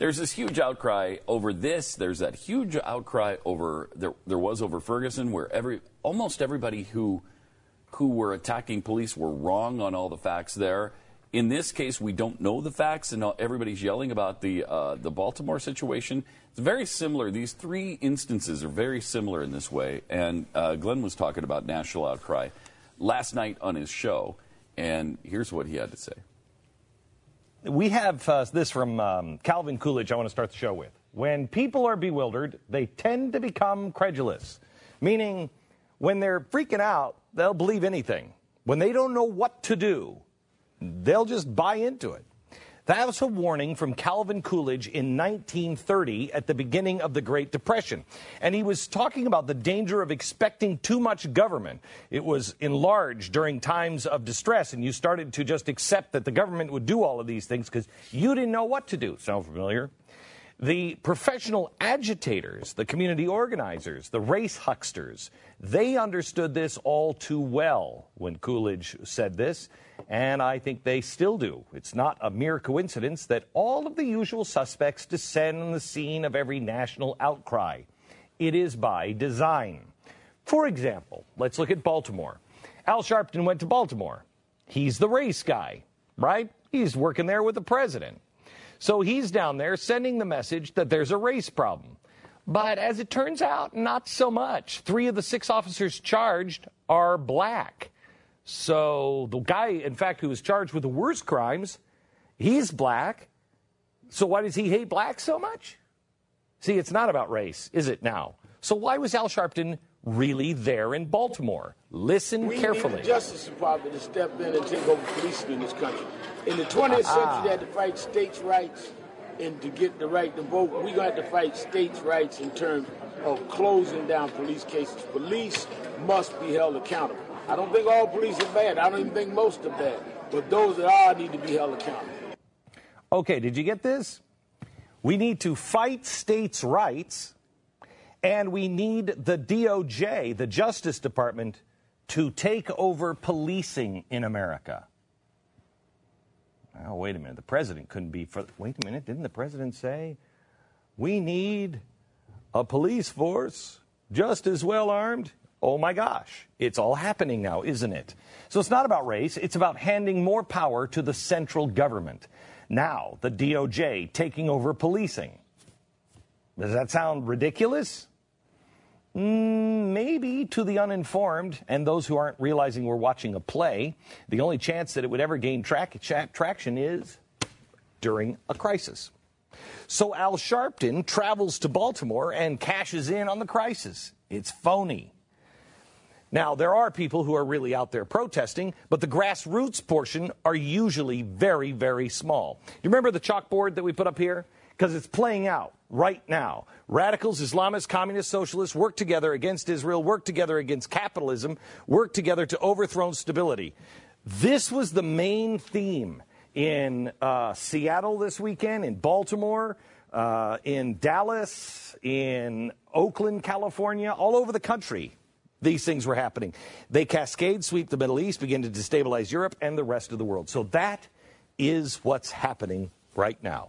there's this huge outcry over this. There's that huge outcry over there. There was over Ferguson, where every almost everybody who who were attacking police were wrong on all the facts there. In this case, we don't know the facts, and everybody's yelling about the uh, the Baltimore situation. It's very similar. These three instances are very similar in this way. And uh, Glenn was talking about national outcry last night on his show, and here's what he had to say. We have uh, this from um, Calvin Coolidge. I want to start the show with. When people are bewildered, they tend to become credulous, meaning when they're freaking out, they'll believe anything. When they don't know what to do, they'll just buy into it. That was a warning from Calvin Coolidge in 1930 at the beginning of the Great Depression. And he was talking about the danger of expecting too much government. It was enlarged during times of distress, and you started to just accept that the government would do all of these things because you didn't know what to do. Sound familiar? The professional agitators, the community organizers, the race hucksters, they understood this all too well when Coolidge said this, and I think they still do. It's not a mere coincidence that all of the usual suspects descend on the scene of every national outcry. It is by design. For example, let's look at Baltimore. Al Sharpton went to Baltimore. He's the race guy, right? He's working there with the president. So he's down there sending the message that there's a race problem. But as it turns out, not so much. Three of the six officers charged are black. So the guy, in fact, who was charged with the worst crimes, he's black. So why does he hate black so much? See, it's not about race, is it now? So why was Al Sharpton really there in Baltimore? Listen we carefully. need the Justice Department to step in and take over policing in this country. In the 20th Ah. century, they had to fight states' rights and to get the right to vote. We're going to have to fight states' rights in terms of closing down police cases. Police must be held accountable. I don't think all police are bad. I don't even think most are bad. But those that are need to be held accountable. Okay, did you get this? We need to fight states' rights, and we need the DOJ, the Justice Department, to take over policing in America. Oh, wait a minute. The president couldn't be for. Wait a minute. Didn't the president say we need a police force just as well armed? Oh my gosh. It's all happening now, isn't it? So it's not about race, it's about handing more power to the central government. Now, the DOJ taking over policing. Does that sound ridiculous? Mm, maybe to the uninformed and those who aren't realizing we're watching a play. The only chance that it would ever gain track, tra- traction is during a crisis. So Al Sharpton travels to Baltimore and cashes in on the crisis. It's phony. Now, there are people who are really out there protesting, but the grassroots portion are usually very, very small. You remember the chalkboard that we put up here? Because it's playing out right now. Radicals, Islamists, communists, socialists work together against Israel, work together against capitalism, work together to overthrow stability. This was the main theme in uh, Seattle this weekend, in Baltimore, uh, in Dallas, in Oakland, California, all over the country. These things were happening. They cascade, sweep the Middle East, begin to destabilize Europe and the rest of the world. So that is what's happening right now.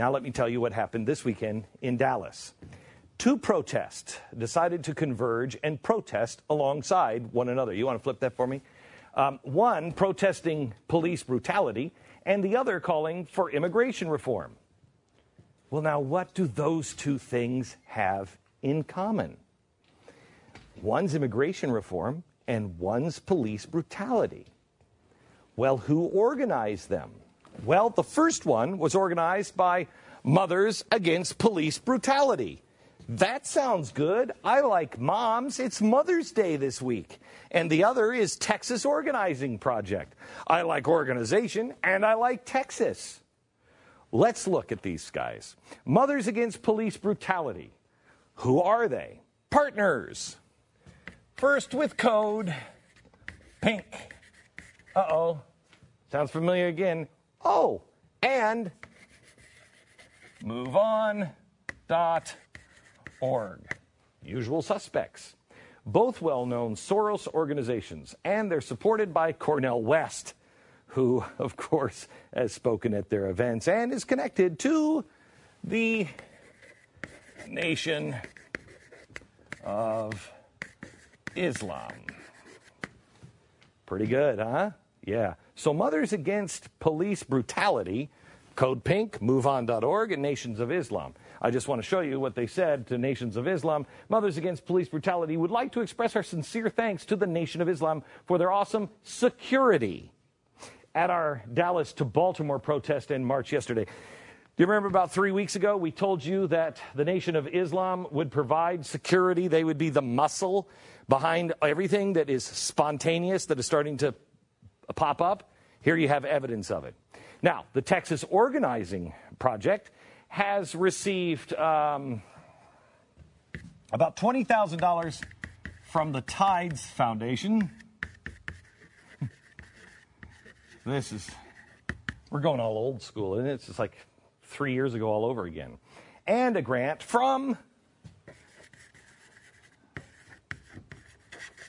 Now, let me tell you what happened this weekend in Dallas. Two protests decided to converge and protest alongside one another. You want to flip that for me? Um, one protesting police brutality, and the other calling for immigration reform. Well, now, what do those two things have in common? One's immigration reform, and one's police brutality. Well, who organized them? Well, the first one was organized by Mothers Against Police Brutality. That sounds good. I like moms. It's Mother's Day this week. And the other is Texas Organizing Project. I like organization and I like Texas. Let's look at these guys. Mothers Against Police Brutality. Who are they? Partners. First with code pink. Uh oh. Sounds familiar again. Oh, and move on dot org. Usual suspects. Both well known Soros organizations, and they're supported by Cornel West, who, of course, has spoken at their events and is connected to the Nation of Islam. Pretty good, huh? Yeah. So, Mothers Against Police Brutality, Code Pink, MoveOn.org, and Nations of Islam. I just want to show you what they said to Nations of Islam. Mothers Against Police Brutality would like to express our sincere thanks to the Nation of Islam for their awesome security at our Dallas to Baltimore protest in March yesterday. Do you remember about three weeks ago, we told you that the Nation of Islam would provide security? They would be the muscle behind everything that is spontaneous, that is starting to pop up. Here you have evidence of it. Now, the Texas Organizing Project has received um, about $20,000 from the Tides Foundation. this is, we're going all old school, and it's just like three years ago all over again. And a grant from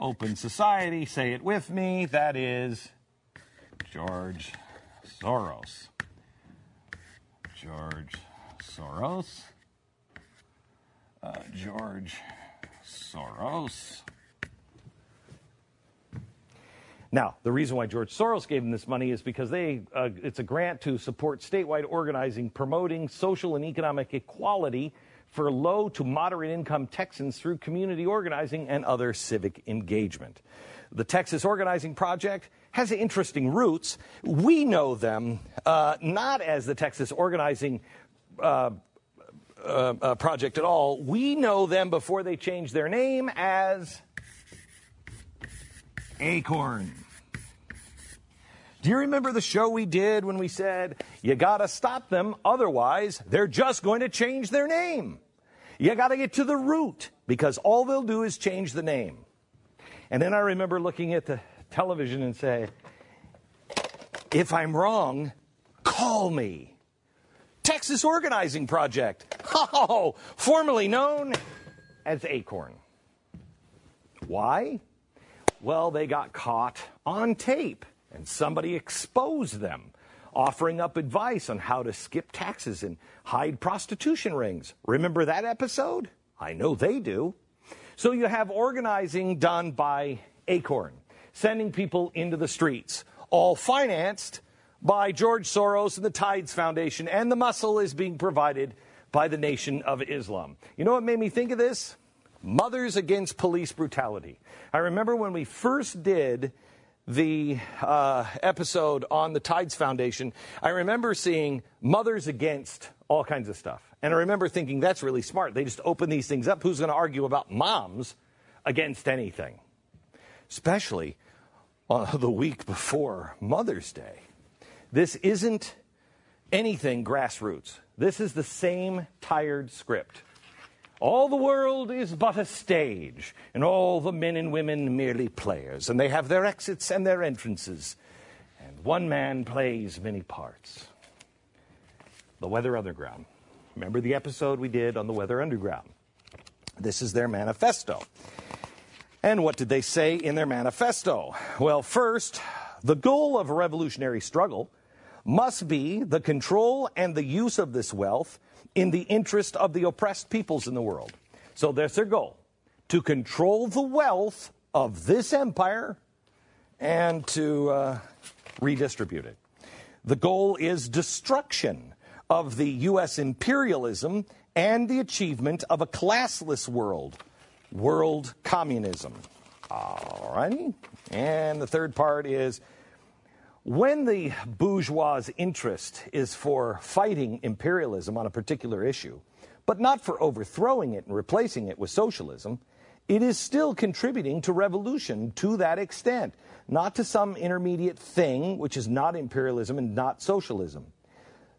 Open Society, say it with me, that is George Soros. George Soros. Uh, George Soros. Now, the reason why George Soros gave them this money is because they, uh, it's a grant to support statewide organizing promoting social and economic equality for low to moderate income Texans through community organizing and other civic engagement. The Texas Organizing Project has interesting roots. We know them uh, not as the Texas Organizing uh, uh, uh, Project at all. We know them before they changed their name as Acorn. Do you remember the show we did when we said, you got to stop them, otherwise, they're just going to change their name? You got to get to the root because all they'll do is change the name. And then I remember looking at the television and say, if I'm wrong, call me. Texas Organizing Project, oh, formerly known as Acorn. Why? Well, they got caught on tape and somebody exposed them, offering up advice on how to skip taxes and hide prostitution rings. Remember that episode? I know they do. So you have organizing done by Acorn, sending people into the streets, all financed by George Soros and the Tides Foundation, and the muscle is being provided by the Nation of Islam. You know what made me think of this? Mothers Against Police Brutality. I remember when we first did the uh, episode on the Tides Foundation, I remember seeing Mothers Against all kinds of stuff. And I remember thinking, that's really smart. They just open these things up. Who's going to argue about moms against anything? Especially uh, the week before Mother's Day. This isn't anything grassroots. This is the same tired script. All the world is but a stage, and all the men and women merely players, and they have their exits and their entrances, and one man plays many parts. The Weather Underground. Remember the episode we did on the Weather Underground? This is their manifesto. And what did they say in their manifesto? Well, first, the goal of a revolutionary struggle must be the control and the use of this wealth in the interest of the oppressed peoples in the world. So that's their goal to control the wealth of this empire and to uh, redistribute it. The goal is destruction of the U.S. imperialism and the achievement of a classless world, world communism. All righty. And the third part is when the bourgeois' interest is for fighting imperialism on a particular issue, but not for overthrowing it and replacing it with socialism, it is still contributing to revolution to that extent, not to some intermediate thing which is not imperialism and not socialism.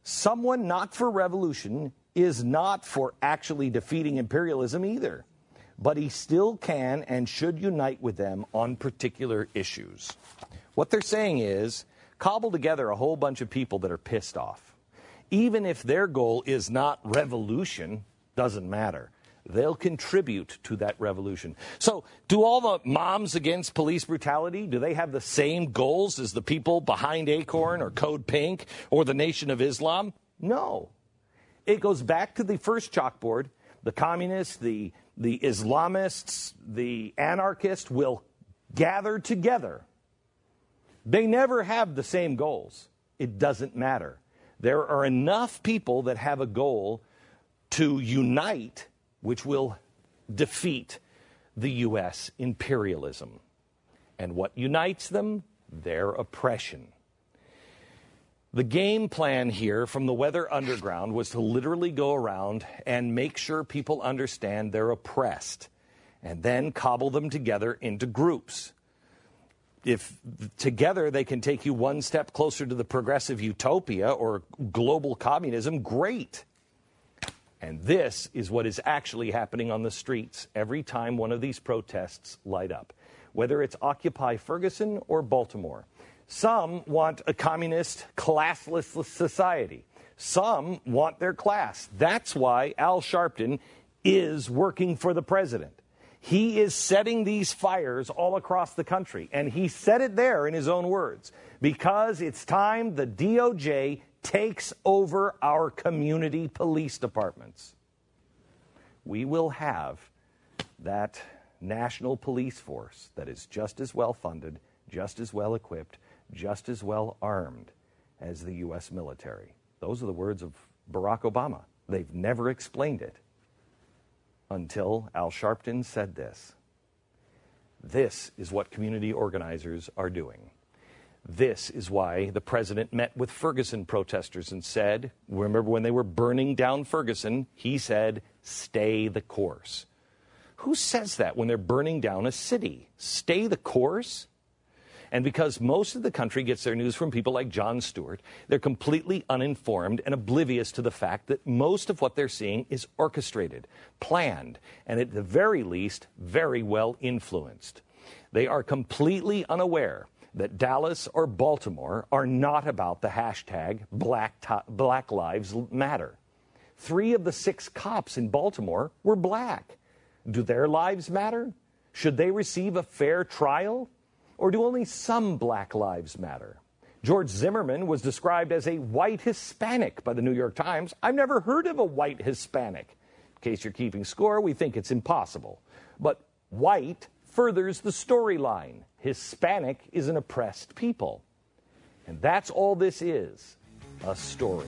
Someone not for revolution is not for actually defeating imperialism either, but he still can and should unite with them on particular issues. What they're saying is cobble together a whole bunch of people that are pissed off. Even if their goal is not revolution, doesn't matter. They'll contribute to that revolution. So, do all the moms against police brutality, do they have the same goals as the people behind Acorn or Code Pink or the Nation of Islam? No. It goes back to the first chalkboard. The communists, the, the Islamists, the anarchists will gather together. They never have the same goals. It doesn't matter. There are enough people that have a goal to unite, which will defeat the U.S. imperialism. And what unites them? Their oppression. The game plan here from the Weather Underground was to literally go around and make sure people understand they're oppressed and then cobble them together into groups. If together they can take you one step closer to the progressive utopia or global communism, great. And this is what is actually happening on the streets every time one of these protests light up, whether it's Occupy Ferguson or Baltimore. Some want a communist, classless society. Some want their class. That's why Al Sharpton is working for the president. He is setting these fires all across the country. And he said it there in his own words because it's time the DOJ takes over our community police departments. We will have that national police force that is just as well funded, just as well equipped, just as well armed as the U.S. military. Those are the words of Barack Obama. They've never explained it until Al Sharpton said this. This is what community organizers are doing. This is why the president met with Ferguson protesters and said, remember when they were burning down Ferguson, he said, stay the course. Who says that when they're burning down a city? Stay the course? And because most of the country gets their news from people like Jon Stewart, they're completely uninformed and oblivious to the fact that most of what they're seeing is orchestrated, planned, and at the very least, very well influenced. They are completely unaware that Dallas or Baltimore are not about the hashtag Black, Black Lives Matter. Three of the six cops in Baltimore were black. Do their lives matter? Should they receive a fair trial? Or do only some black lives matter? George Zimmerman was described as a white Hispanic by the New York Times. I've never heard of a white Hispanic. In case you're keeping score, we think it's impossible. But white furthers the storyline. Hispanic is an oppressed people. And that's all this is a story.